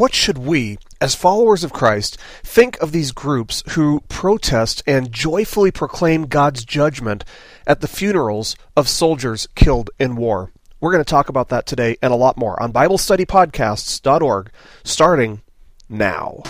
What should we, as followers of Christ, think of these groups who protest and joyfully proclaim God's judgment at the funerals of soldiers killed in war? We're going to talk about that today and a lot more on BibleStudyPodcasts.org, starting now.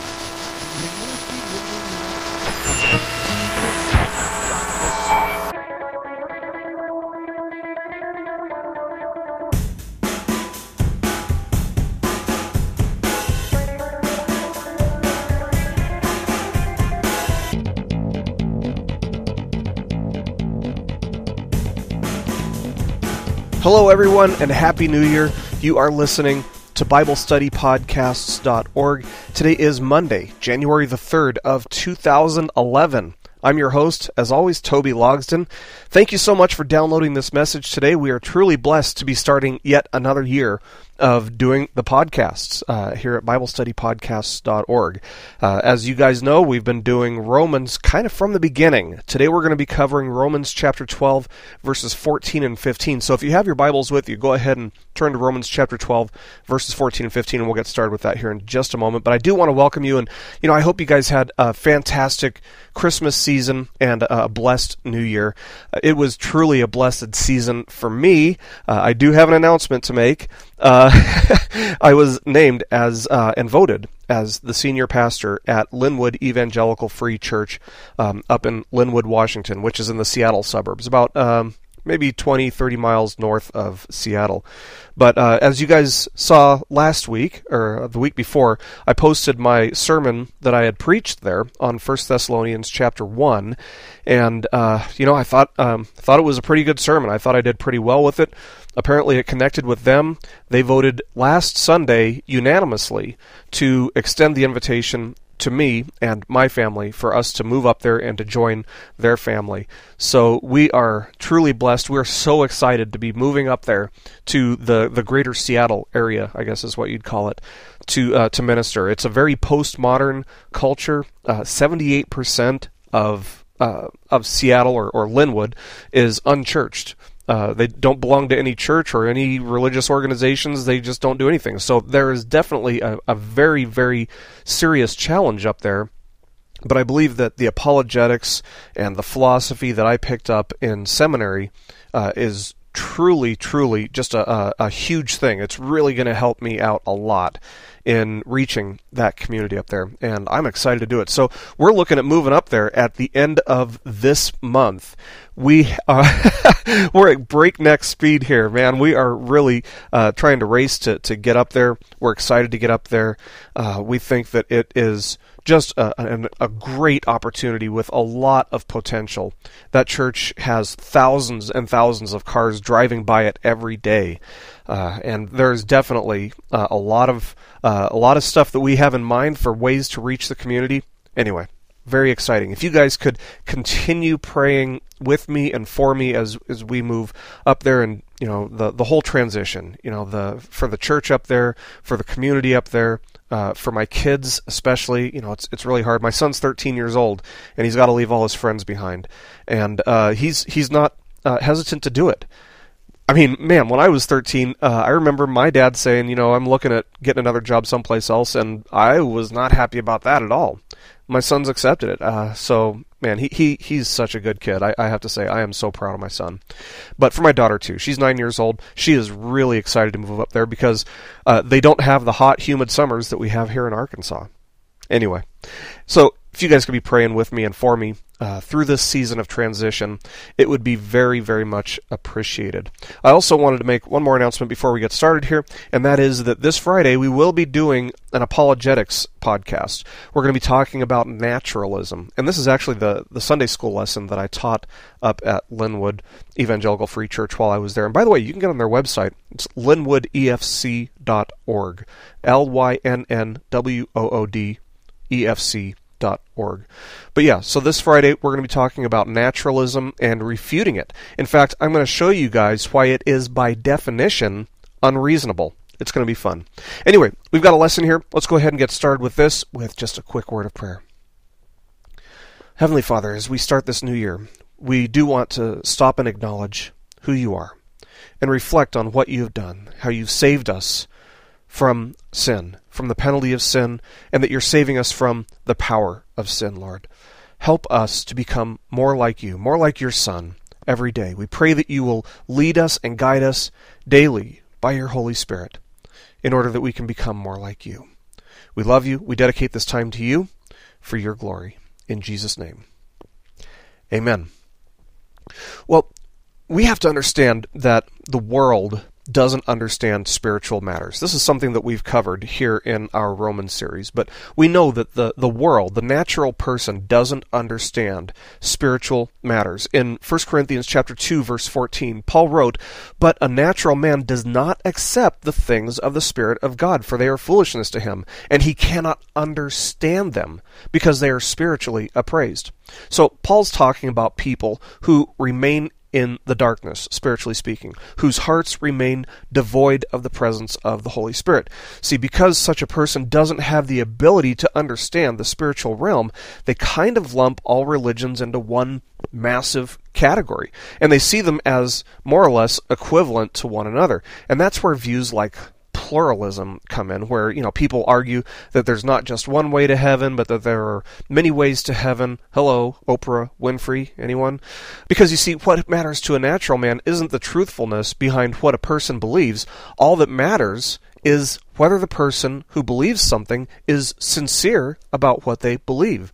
Hello, everyone, and Happy New Year. You are listening to BibleStudyPodcasts.org. Today is Monday, January the 3rd of 2011. I'm your host, as always, Toby Logsden. Thank you so much for downloading this message today. We are truly blessed to be starting yet another year of doing the podcasts uh, here at BibleStudyPodcasts.org. Uh, as you guys know, we've been doing Romans kind of from the beginning. Today we're going to be covering Romans chapter 12, verses 14 and 15. So if you have your Bibles with you, go ahead and turn to Romans chapter 12, verses 14 and 15, and we'll get started with that here in just a moment. But I do want to welcome you, and you know, I hope you guys had a fantastic Christmas season and a blessed New Year. Uh, it was truly a blessed season for me. Uh, I do have an announcement to make. Uh, I was named as uh, and voted as the senior pastor at Lynnwood Evangelical Free Church um, up in Lynnwood, Washington, which is in the Seattle suburbs, about um, maybe 20, 30 miles north of Seattle. But uh, as you guys saw last week, or the week before, I posted my sermon that I had preached there on 1 Thessalonians chapter 1. And, uh, you know, I thought, um, thought it was a pretty good sermon. I thought I did pretty well with it. Apparently, it connected with them. They voted last Sunday unanimously to extend the invitation to me and my family for us to move up there and to join their family. So we are truly blessed. We're so excited to be moving up there to the, the greater Seattle area, I guess is what you'd call it, to uh, to minister. It's a very postmodern culture. Uh, 78% of uh, of Seattle or, or Lynnwood is unchurched. Uh, they don't belong to any church or any religious organizations. They just don't do anything. So there is definitely a, a very, very serious challenge up there. But I believe that the apologetics and the philosophy that I picked up in seminary uh, is truly, truly just a, a, a huge thing. It's really going to help me out a lot in reaching that community up there, and I'm excited to do it. So we're looking at moving up there at the end of this month. We are we're at breakneck speed here, man. We are really uh, trying to race to to get up there. We're excited to get up there. Uh, we think that it is just a, a, a, great opportunity with a lot of potential. That church has thousands and thousands of cars driving by it every day, uh, and there's definitely uh, a lot of uh, a lot of stuff that we have in mind for ways to reach the community. Anyway, very exciting. If you guys could continue praying with me and for me as as we move up there and you know the the whole transition, you know the for the church up there, for the community up there, uh, for my kids especially, you know, it's it's really hard. My son's 13 years old, and he's got to leave all his friends behind, and uh, he's he's not uh, hesitant to do it. I mean, man, when I was 13, uh, I remember my dad saying, you know, I'm looking at getting another job someplace else, and I was not happy about that at all. My son's accepted it, uh, so man, he, he he's such a good kid. I, I have to say, I am so proud of my son. But for my daughter too, she's nine years old. She is really excited to move up there because uh, they don't have the hot, humid summers that we have here in Arkansas. Anyway, so if you guys could be praying with me and for me uh, through this season of transition, it would be very, very much appreciated. I also wanted to make one more announcement before we get started here, and that is that this Friday we will be doing an apologetics podcast. We're going to be talking about naturalism, and this is actually the, the Sunday school lesson that I taught up at Lynnwood Evangelical Free Church while I was there. And by the way, you can get on their website. It's lynnwoodefc.org. L Y N N W O O D E F C org. But yeah, so this Friday we're going to be talking about naturalism and refuting it. In fact, I'm going to show you guys why it is by definition unreasonable. It's going to be fun. Anyway, we've got a lesson here. Let's go ahead and get started with this with just a quick word of prayer. Heavenly Father, as we start this new year, we do want to stop and acknowledge who you are and reflect on what you have done, how you've saved us from sin, from the penalty of sin, and that you're saving us from the power of sin, Lord. Help us to become more like you, more like your Son every day. We pray that you will lead us and guide us daily by your Holy Spirit in order that we can become more like you. We love you. We dedicate this time to you for your glory. In Jesus' name. Amen. Well, we have to understand that the world doesn't understand spiritual matters. This is something that we've covered here in our Roman series, but we know that the, the world, the natural person, doesn't understand spiritual matters. In 1 Corinthians chapter 2, verse 14, Paul wrote, But a natural man does not accept the things of the Spirit of God, for they are foolishness to him, and he cannot understand them, because they are spiritually appraised. So Paul's talking about people who remain in the darkness, spiritually speaking, whose hearts remain devoid of the presence of the Holy Spirit. See, because such a person doesn't have the ability to understand the spiritual realm, they kind of lump all religions into one massive category. And they see them as more or less equivalent to one another. And that's where views like pluralism come in, where you know people argue that there's not just one way to heaven, but that there are many ways to heaven. Hello, Oprah Winfrey, anyone? Because you see, what matters to a natural man isn't the truthfulness behind what a person believes. All that matters is whether the person who believes something is sincere about what they believe.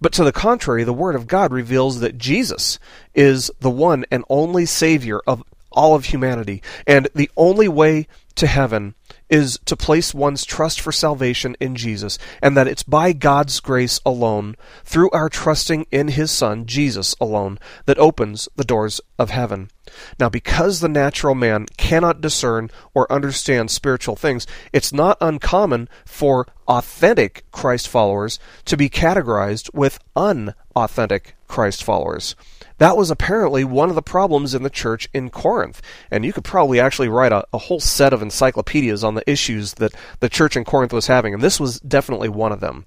But to the contrary, the Word of God reveals that Jesus is the one and only Savior of all of humanity, and the only way to heaven is to place one's trust for salvation in Jesus, and that it's by God's grace alone, through our trusting in His Son, Jesus alone, that opens the doors of heaven. Now, because the natural man cannot discern or understand spiritual things, it's not uncommon for authentic Christ followers to be categorized with unauthentic Christ followers. That was apparently one of the problems in the church in Corinth. And you could probably actually write a, a, whole set of encyclopedias on the issues that the church in Corinth was having. And this was definitely one of them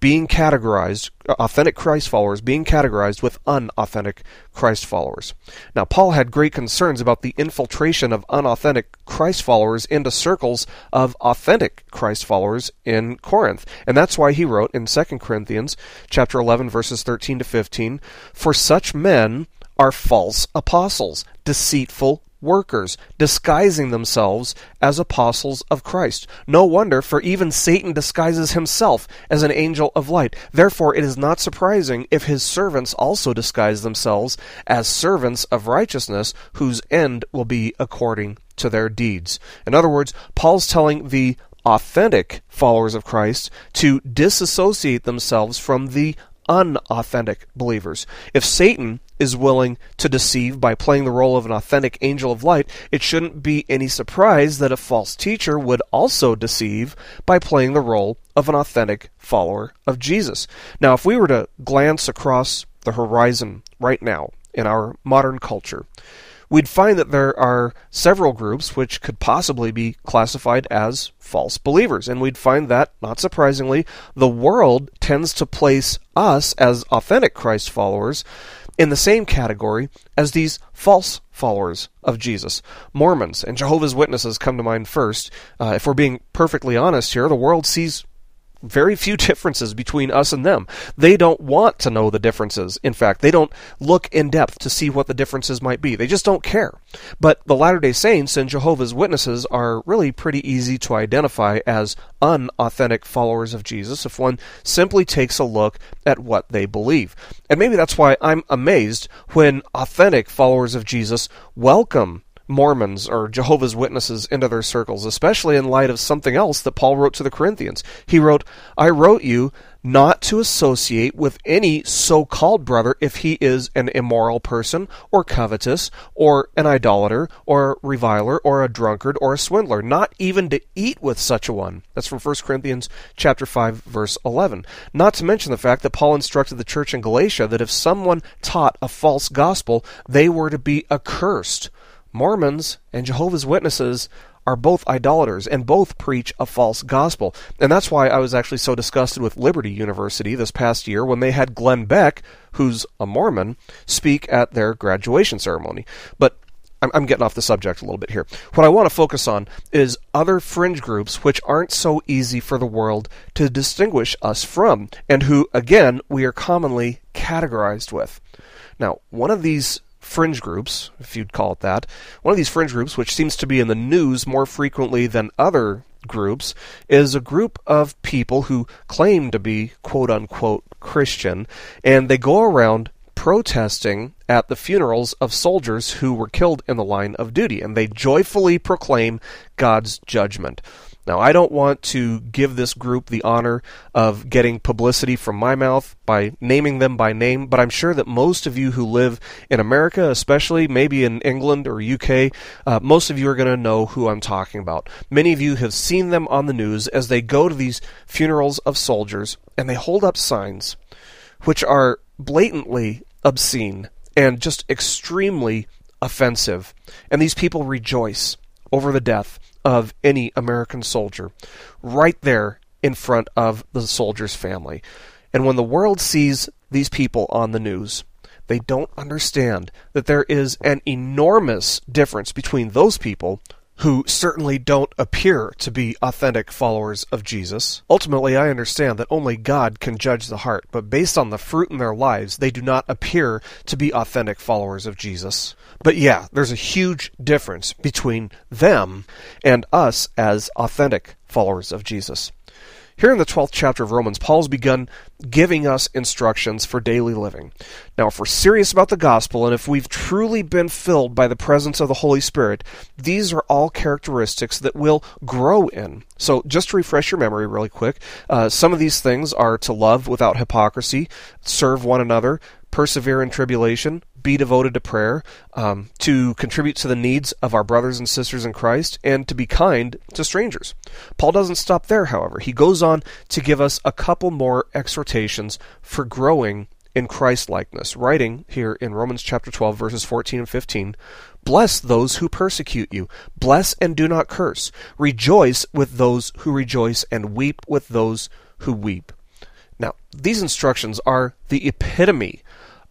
being categorized, authentic Christ followers being categorized with unauthentic Christ followers. Now, Paul had great concerns about the infiltration of unauthentic Christ followers into circles of authentic Christ followers in Corinth. And that's why he wrote in 2 Corinthians chapter 11 verses 13 to 15, "For such men are false apostles, deceitful workers, disguising themselves as apostles of Christ. No wonder, for even Satan disguises himself as an angel of light. Therefore, it is not surprising if his servants also disguise themselves as servants of righteousness, whose end will be according to their deeds. In other words, Paul's telling the authentic followers of Christ to disassociate themselves from the unauthentic believers. If Satan is willing to deceive by playing the role of an authentic angel of light, it shouldn't be any surprise that a false teacher would also deceive by playing the role of an authentic follower of Jesus. Now, if we were to glance across the horizon right now in our modern culture, we'd find that there are several groups which could possibly be classified as false believers. And we'd find that, not surprisingly, the world tends to place us as authentic Christ followers in the same category as these false followers of Jesus. Mormons and Jehovah's Witnesses come to mind first. Uh, if we're being perfectly honest here, the world sees very few differences between us and them. They don't want to know the differences. In fact, they don't look in depth to see what the differences might be. They just don't care. But the Latter day Saints and Jehovah's Witnesses are really pretty easy to identify as unauthentic followers of Jesus if one simply takes a look at what they believe. And maybe that's why I'm amazed when authentic followers of Jesus welcome Mormons or Jehovah's Witnesses into their circles, especially in light of something else that Paul wrote to the Corinthians. He wrote, I wrote you not to associate with any so called brother if he is an immoral person, or covetous, or an idolater, or a reviler, or a drunkard, or a swindler, not even to eat with such a one. That's from 1 Corinthians chapter 5, verse 11. Not to mention the fact that Paul instructed the church in Galatia that if someone taught a false gospel, they were to be accursed. Mormons and Jehovah's Witnesses are both idolaters and both preach a false gospel. And that's why I was actually so disgusted with Liberty University this past year when they had Glenn Beck, who's a Mormon, speak at their graduation ceremony. But I'm, getting off the subject a little bit here. What I want to focus on is other fringe groups which aren't so easy for the world to distinguish us from, and who, again, we are commonly categorized with. Now, one of these fringe groups, if you'd call it that, one of these fringe groups, which seems to be in the news more frequently than other groups, is a group of people who claim to be quote unquote Christian, and they go around protesting at the funerals of soldiers who were killed in the line of duty, and they joyfully proclaim God's judgment. Now, I don't want to give this group the honor of getting publicity from my mouth by naming them by name, but I'm sure that most of you who live in America, especially maybe in England or UK, uh, most of you are going to know who I'm talking about. Many of you have seen them on the news as they go to these funerals of soldiers and they hold up signs which are blatantly obscene and just extremely offensive. And these people rejoice over the death of any American soldier right there in front of the soldier's family. And when the world sees these people on the news, they don't understand that there is an enormous difference between those people who certainly don't appear to be authentic followers of Jesus. Ultimately, I understand that only God can judge the heart, but based on the fruit in their lives, they do not appear to be authentic followers of Jesus. But yeah, there's a huge difference between them and us as authentic followers of Jesus. Here in the 12th chapter of Romans, Paul's begun giving us instructions for daily living. Now, if we're serious about the gospel and if we've truly been filled by the presence of the Holy Spirit, these are all characteristics that we'll grow in. So, just to refresh your memory really quick, uh, some of these things are to love without hypocrisy, serve one another, persevere in tribulation, be devoted to prayer, um, to contribute to the needs of our brothers and sisters in Christ, and to be kind to strangers. Paul doesn't stop there, however. He goes on to give us a couple more exhortations for growing in Christ likeness, writing here in Romans chapter 12, verses 14 and 15 Bless those who persecute you, bless and do not curse, rejoice with those who rejoice, and weep with those who weep. Now, these instructions are the epitome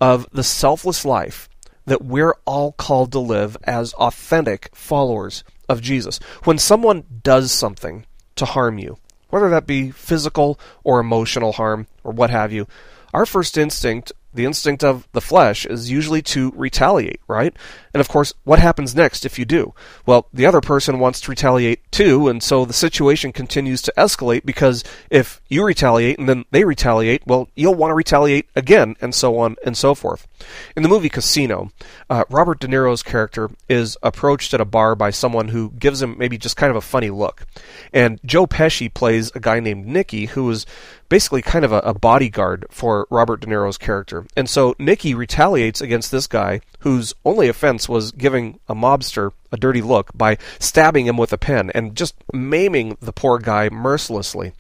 of the selfless life that we're all called to live as authentic followers of Jesus. When someone does something to harm you, whether that be physical or emotional harm or what have you, our first instinct the instinct of the flesh is usually to retaliate, right? And of course, what happens next if you do? Well, the other person wants to retaliate too, and so the situation continues to escalate because if you retaliate and then they retaliate, well, you'll want to retaliate again, and so on and so forth. In the movie Casino, uh, Robert De Niro's character is approached at a bar by someone who gives him maybe just kind of a funny look. And Joe Pesci plays a guy named Nicky who is basically kind of a, a bodyguard for Robert De Niro's character. And so Nicky retaliates against this guy whose only offense was giving a mobster a dirty look by stabbing him with a pen and just maiming the poor guy mercilessly.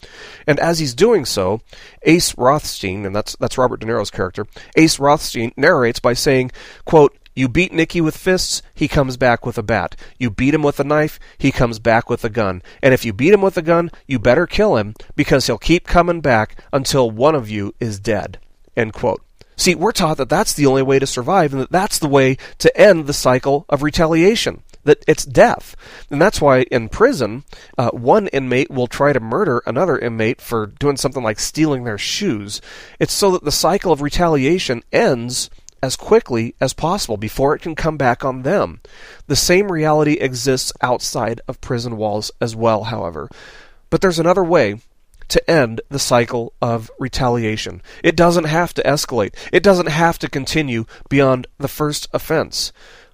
And as he's doing so, Ace Rothstein, and that's that's Robert De Niro's character, Ace Rothstein narrates by saying, quote, you beat Nicky with fists, he comes back with a bat. You beat him with a knife, he comes back with a gun. And if you beat him with a gun, you better kill him because he'll keep coming back until one of you is dead. End quote. See, we're taught that that's the only way to survive and that that's the way to end the cycle of retaliation. That it's death. And that's why in prison, uh, one inmate will try to murder another inmate for doing something like stealing their shoes. It's so that the cycle of retaliation ends as quickly as possible before it can come back on them. The same reality exists outside of prison walls as well, however. But there's another way to end the cycle of retaliation. It doesn't have to escalate. It doesn't have to continue beyond the first offense.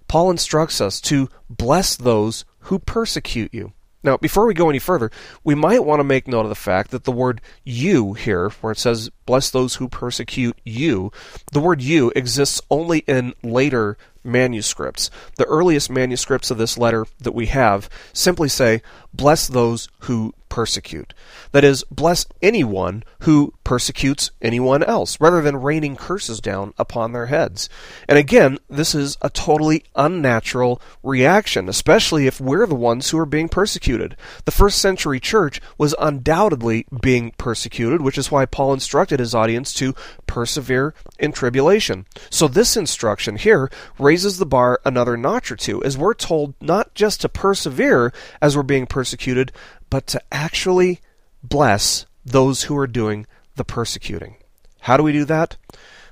Paul instructs us to bless those who persecute you. Now, before we go any further, we might want to make note of the fact that the word you here, where it says, bless those who persecute you, the word you exists only in later manuscripts. The earliest manuscripts of this letter that we have simply say, bless those who persecute. That is, bless anyone who persecutes anyone else, rather than raining curses down upon their heads. And again, this is a totally unnatural reaction, especially if we're the ones who are being persecuted. The first century church was undoubtedly being persecuted, which is why Paul instructed his audience to persevere in tribulation. So this instruction here raises the bar another notch or two, as we're told not just to persevere as we're being persecuted, but to actually bless those who are doing the persecuting. How do we do that?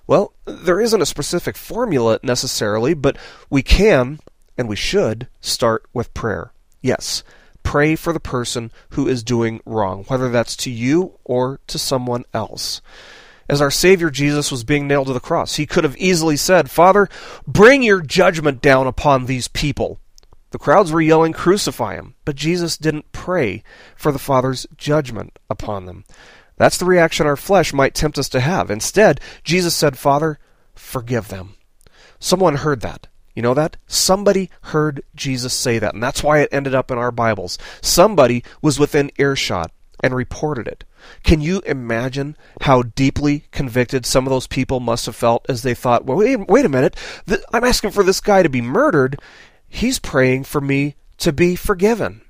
Well, there isn't a specific formula necessarily, but we can and we should start with prayer. Yes, pray for the person who is doing wrong, whether that's to you or to someone else. As our Savior Jesus was being nailed to the cross, he could have easily said, Father, bring your judgment down upon these people. The crowds were yelling, Crucify him. But Jesus didn't pray for the Father's judgment upon them. That's the reaction our flesh might tempt us to have. Instead, Jesus said, Father, forgive them. Someone heard that. You know that? Somebody heard Jesus say that, and that's why it ended up in our Bibles. Somebody was within earshot and reported it. Can you imagine how deeply convicted some of those people must have felt as they thought, well, wait, wait a minute, I'm asking for this guy to be murdered. He's praying for me to be forgiven.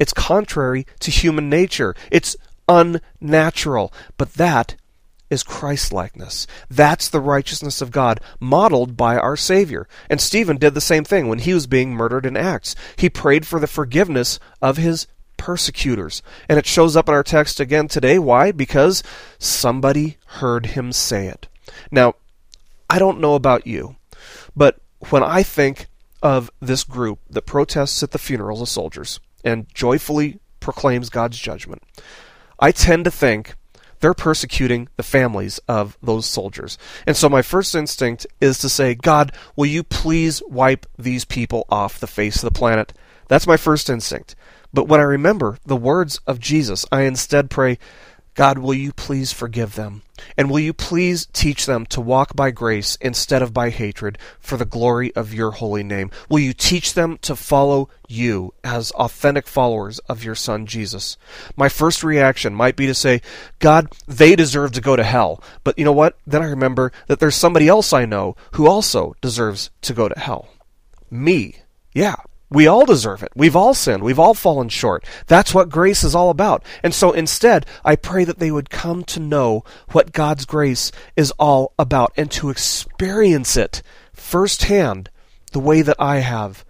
It's contrary to human nature. It's unnatural. But that is Christlikeness. That's the righteousness of God modeled by our Savior. And Stephen did the same thing when he was being murdered in Acts. He prayed for the forgiveness of his persecutors. And it shows up in our text again today. Why? Because somebody heard him say it. Now, I don't know about you, but when I think of this group that protests at the funerals of soldiers and joyfully proclaims God's judgment, I tend to think they're persecuting the families of those soldiers. And so my first instinct is to say, God, will you please wipe these people off the face of the planet? That's my first instinct. But when I remember the words of Jesus, I instead pray, God, will you please forgive them? And will you please teach them to walk by grace instead of by hatred for the glory of your holy name? Will you teach them to follow you as authentic followers of your son Jesus? My first reaction might be to say, God, they deserve to go to hell. But you know what? Then I remember that there's somebody else I know who also deserves to go to hell. Me. Yeah, we all deserve it. We've all sinned. We've all fallen short. That's what grace is all about. And so instead, I pray that they would come to know what God's grace is all about and to experience it firsthand the way that I have.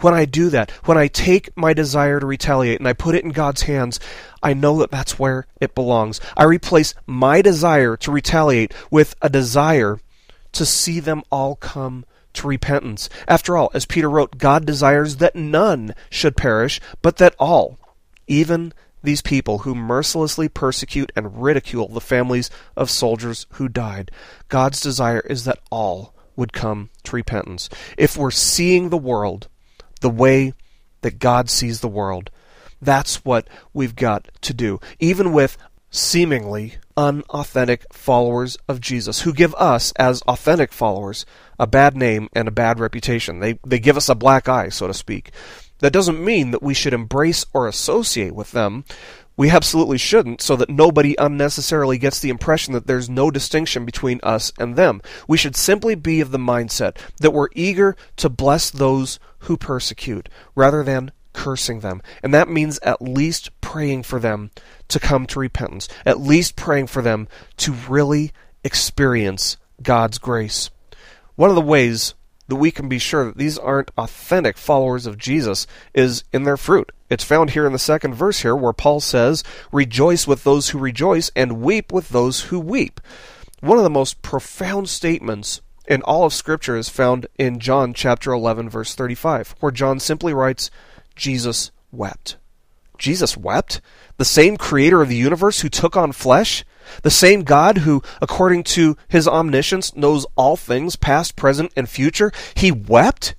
When I do that, when I take my desire to retaliate and I put it in God's hands, I know that that's where it belongs. I replace my desire to retaliate with a desire to see them all come to repentance. After all, as Peter wrote, God desires that none should perish, but that all, even these people who mercilessly persecute and ridicule the families of soldiers who died, God's desire is that all would come to repentance. If we're seeing the world the way that God sees the world, that's what we've got to do. Even with seemingly unauthentic followers of Jesus, who give us, as authentic followers, a bad name and a bad reputation. They, they give us a black eye, so to speak. That doesn't mean that we should embrace or associate with them. We absolutely shouldn't, so that nobody unnecessarily gets the impression that there's no distinction between us and them. We should simply be of the mindset that we're eager to bless those who persecute, rather than cursing them. And that means at least praying for them to come to repentance, at least praying for them to really experience God's grace. One of the ways that we can be sure that these aren't authentic followers of Jesus is in their fruit. It's found here in the second verse here where Paul says, Rejoice with those who rejoice and weep with those who weep. One of the most profound statements in all of Scripture is found in John chapter 11, verse 35, where John simply writes, Jesus wept. Jesus wept? The same creator of the universe who took on flesh? The same God who, according to his omniscience, knows all things, past, present, and future? He wept?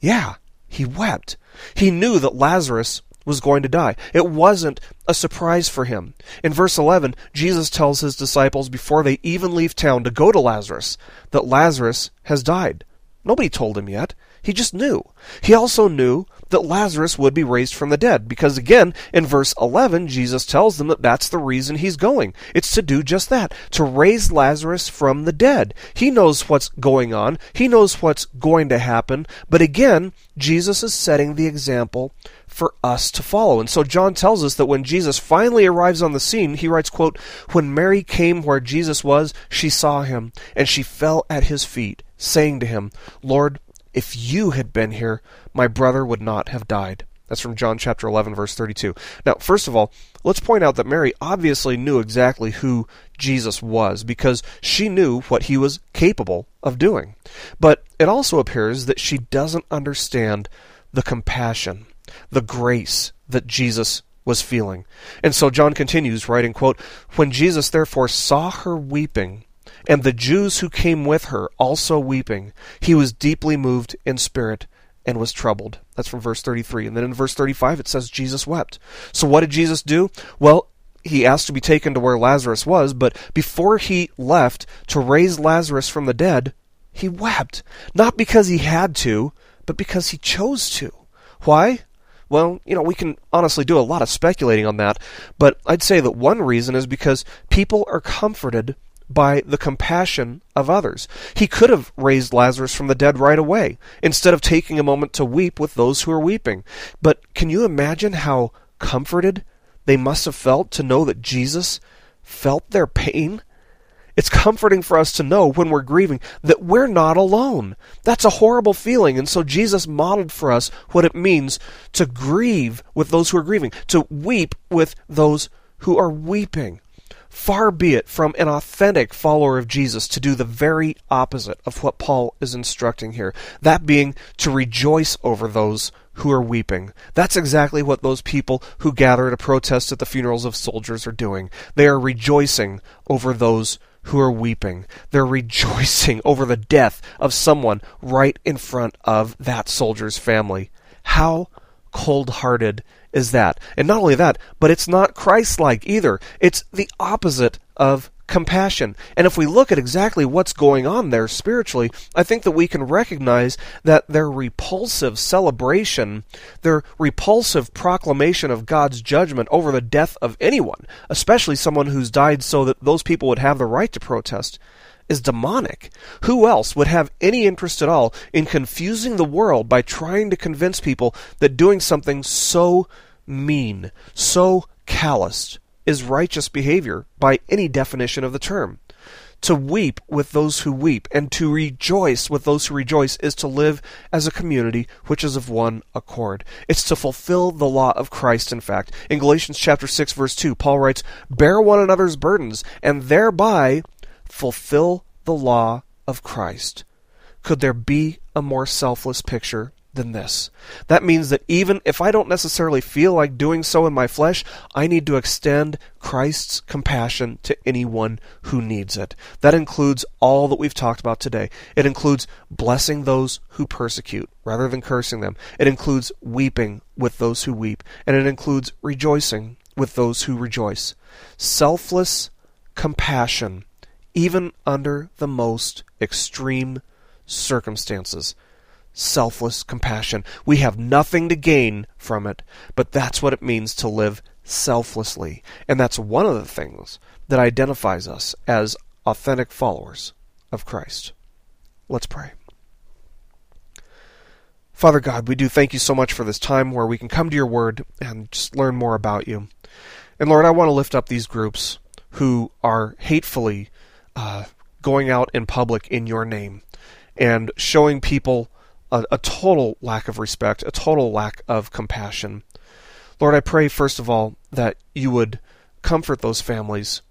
Yeah, he wept. He knew that Lazarus was going to die. It wasn't a surprise for him. In verse 11, Jesus tells his disciples before they even leave town to go to Lazarus that Lazarus has died. Nobody told him yet. He just knew. He also knew that Lazarus would be raised from the dead. Because again, in verse 11, Jesus tells them that that's the reason he's going. It's to do just that, to raise Lazarus from the dead. He knows what's going on, he knows what's going to happen, but again, Jesus is setting the example for us to follow. And so John tells us that when Jesus finally arrives on the scene, he writes, quote, When Mary came where Jesus was, she saw him, and she fell at his feet, saying to him, Lord, if you had been here, my brother would not have died. That's from John chapter 11, verse 32. Now, first of all, let's point out that Mary obviously knew exactly who Jesus was because she knew what he was capable of doing. But it also appears that she doesn't understand the compassion the grace that Jesus was feeling. And so John continues writing, quote, When Jesus therefore saw her weeping, and the Jews who came with her also weeping, he was deeply moved in spirit and was troubled. That's from verse 33. And then in verse 35 it says Jesus wept. So what did Jesus do? Well, he asked to be taken to where Lazarus was, but before he left to raise Lazarus from the dead, he wept. Not because he had to, but because he chose to. Why? Well, you know, we can honestly do a lot of speculating on that, but I'd say that one reason is because people are comforted by the compassion of others. He could have raised Lazarus from the dead right away, instead of taking a moment to weep with those who are weeping. But can you imagine how comforted they must have felt to know that Jesus felt their pain? It's comforting for us to know when we're grieving that we're not alone. That's a horrible feeling. And so Jesus modeled for us what it means to grieve with those who are grieving, to weep with those who are weeping. Far be it from an authentic follower of Jesus to do the very opposite of what Paul is instructing here, that being to rejoice over those who are weeping. That's exactly what those people who gather to protest at the funerals of soldiers are doing. They are rejoicing over those who are weeping. They're rejoicing over the death of someone right in front of that soldier's family. How cold hearted is that? And not only that, but it's not Christ like either. It's the opposite of compassion. And if we look at exactly what's going on there spiritually, I think that we can recognize that their repulsive celebration, their repulsive proclamation of God's judgment over the death of anyone, especially someone who's died so that those people would have the right to protest, is demonic. Who else would have any interest at all in confusing the world by trying to convince people that doing something so mean, so calloused, is righteous behavior by any definition of the term. To weep with those who weep and to rejoice with those who rejoice is to live as a community which is of one accord. It's to fulfill the law of Christ, in fact. In Galatians chapter 6 verse 2, Paul writes, Bear one another's burdens and thereby fulfill the law of Christ. Could there be a more selfless picture than this. That means that even if I don't necessarily feel like doing so in my flesh, I need to extend Christ's compassion to anyone who needs it. That includes all that we've talked about today. It includes blessing those who persecute rather than cursing them. It includes weeping with those who weep. And it includes rejoicing with those who rejoice. Selfless compassion, even under the most extreme circumstances selfless compassion. We have nothing to gain from it, but that's what it means to live selflessly. And that's one of the things that identifies us as authentic followers of Christ. Let's pray. Father God, we do thank you so much for this time where we can come to your word and just learn more about you. And Lord, I want to lift up these groups who are hatefully uh, going out in public in your name and showing people a, a total lack of respect, a total lack of compassion. Lord, I pray, first of all, that you would comfort those families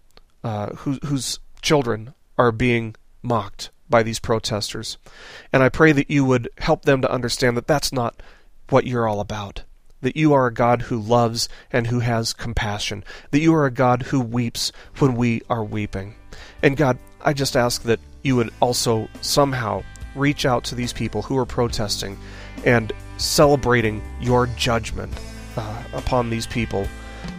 uh, who, whose children are being mocked by these protesters. And I pray that you would help them to understand that that's not what you're all about. That you are a God who loves and who has compassion. That you are a God who weeps when we are weeping. And God, I just ask that you would also somehow reach out to these people who are protesting and celebrating your judgment uh, upon these people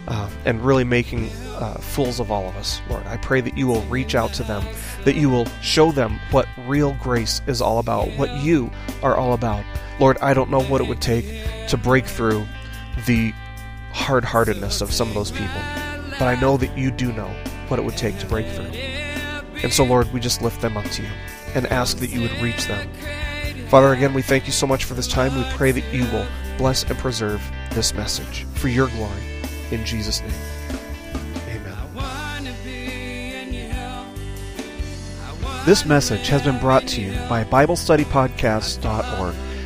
uh, and really making uh, fools of all of us, Lord. I pray that you will reach out to them, that you will show them what real grace is all about, what you are all about. Lord, I don't know what it would take to break through the hard heartedness of some of those people, but I know that you do know what it would take to break through. And so, Lord, we just lift them up to you and ask that you would reach them. Father, again, we thank you so much for this time. We pray that you will bless and preserve this message for your glory. In Jesus' name. Amen. This message has been brought to you by BibleStudyPodcast.org.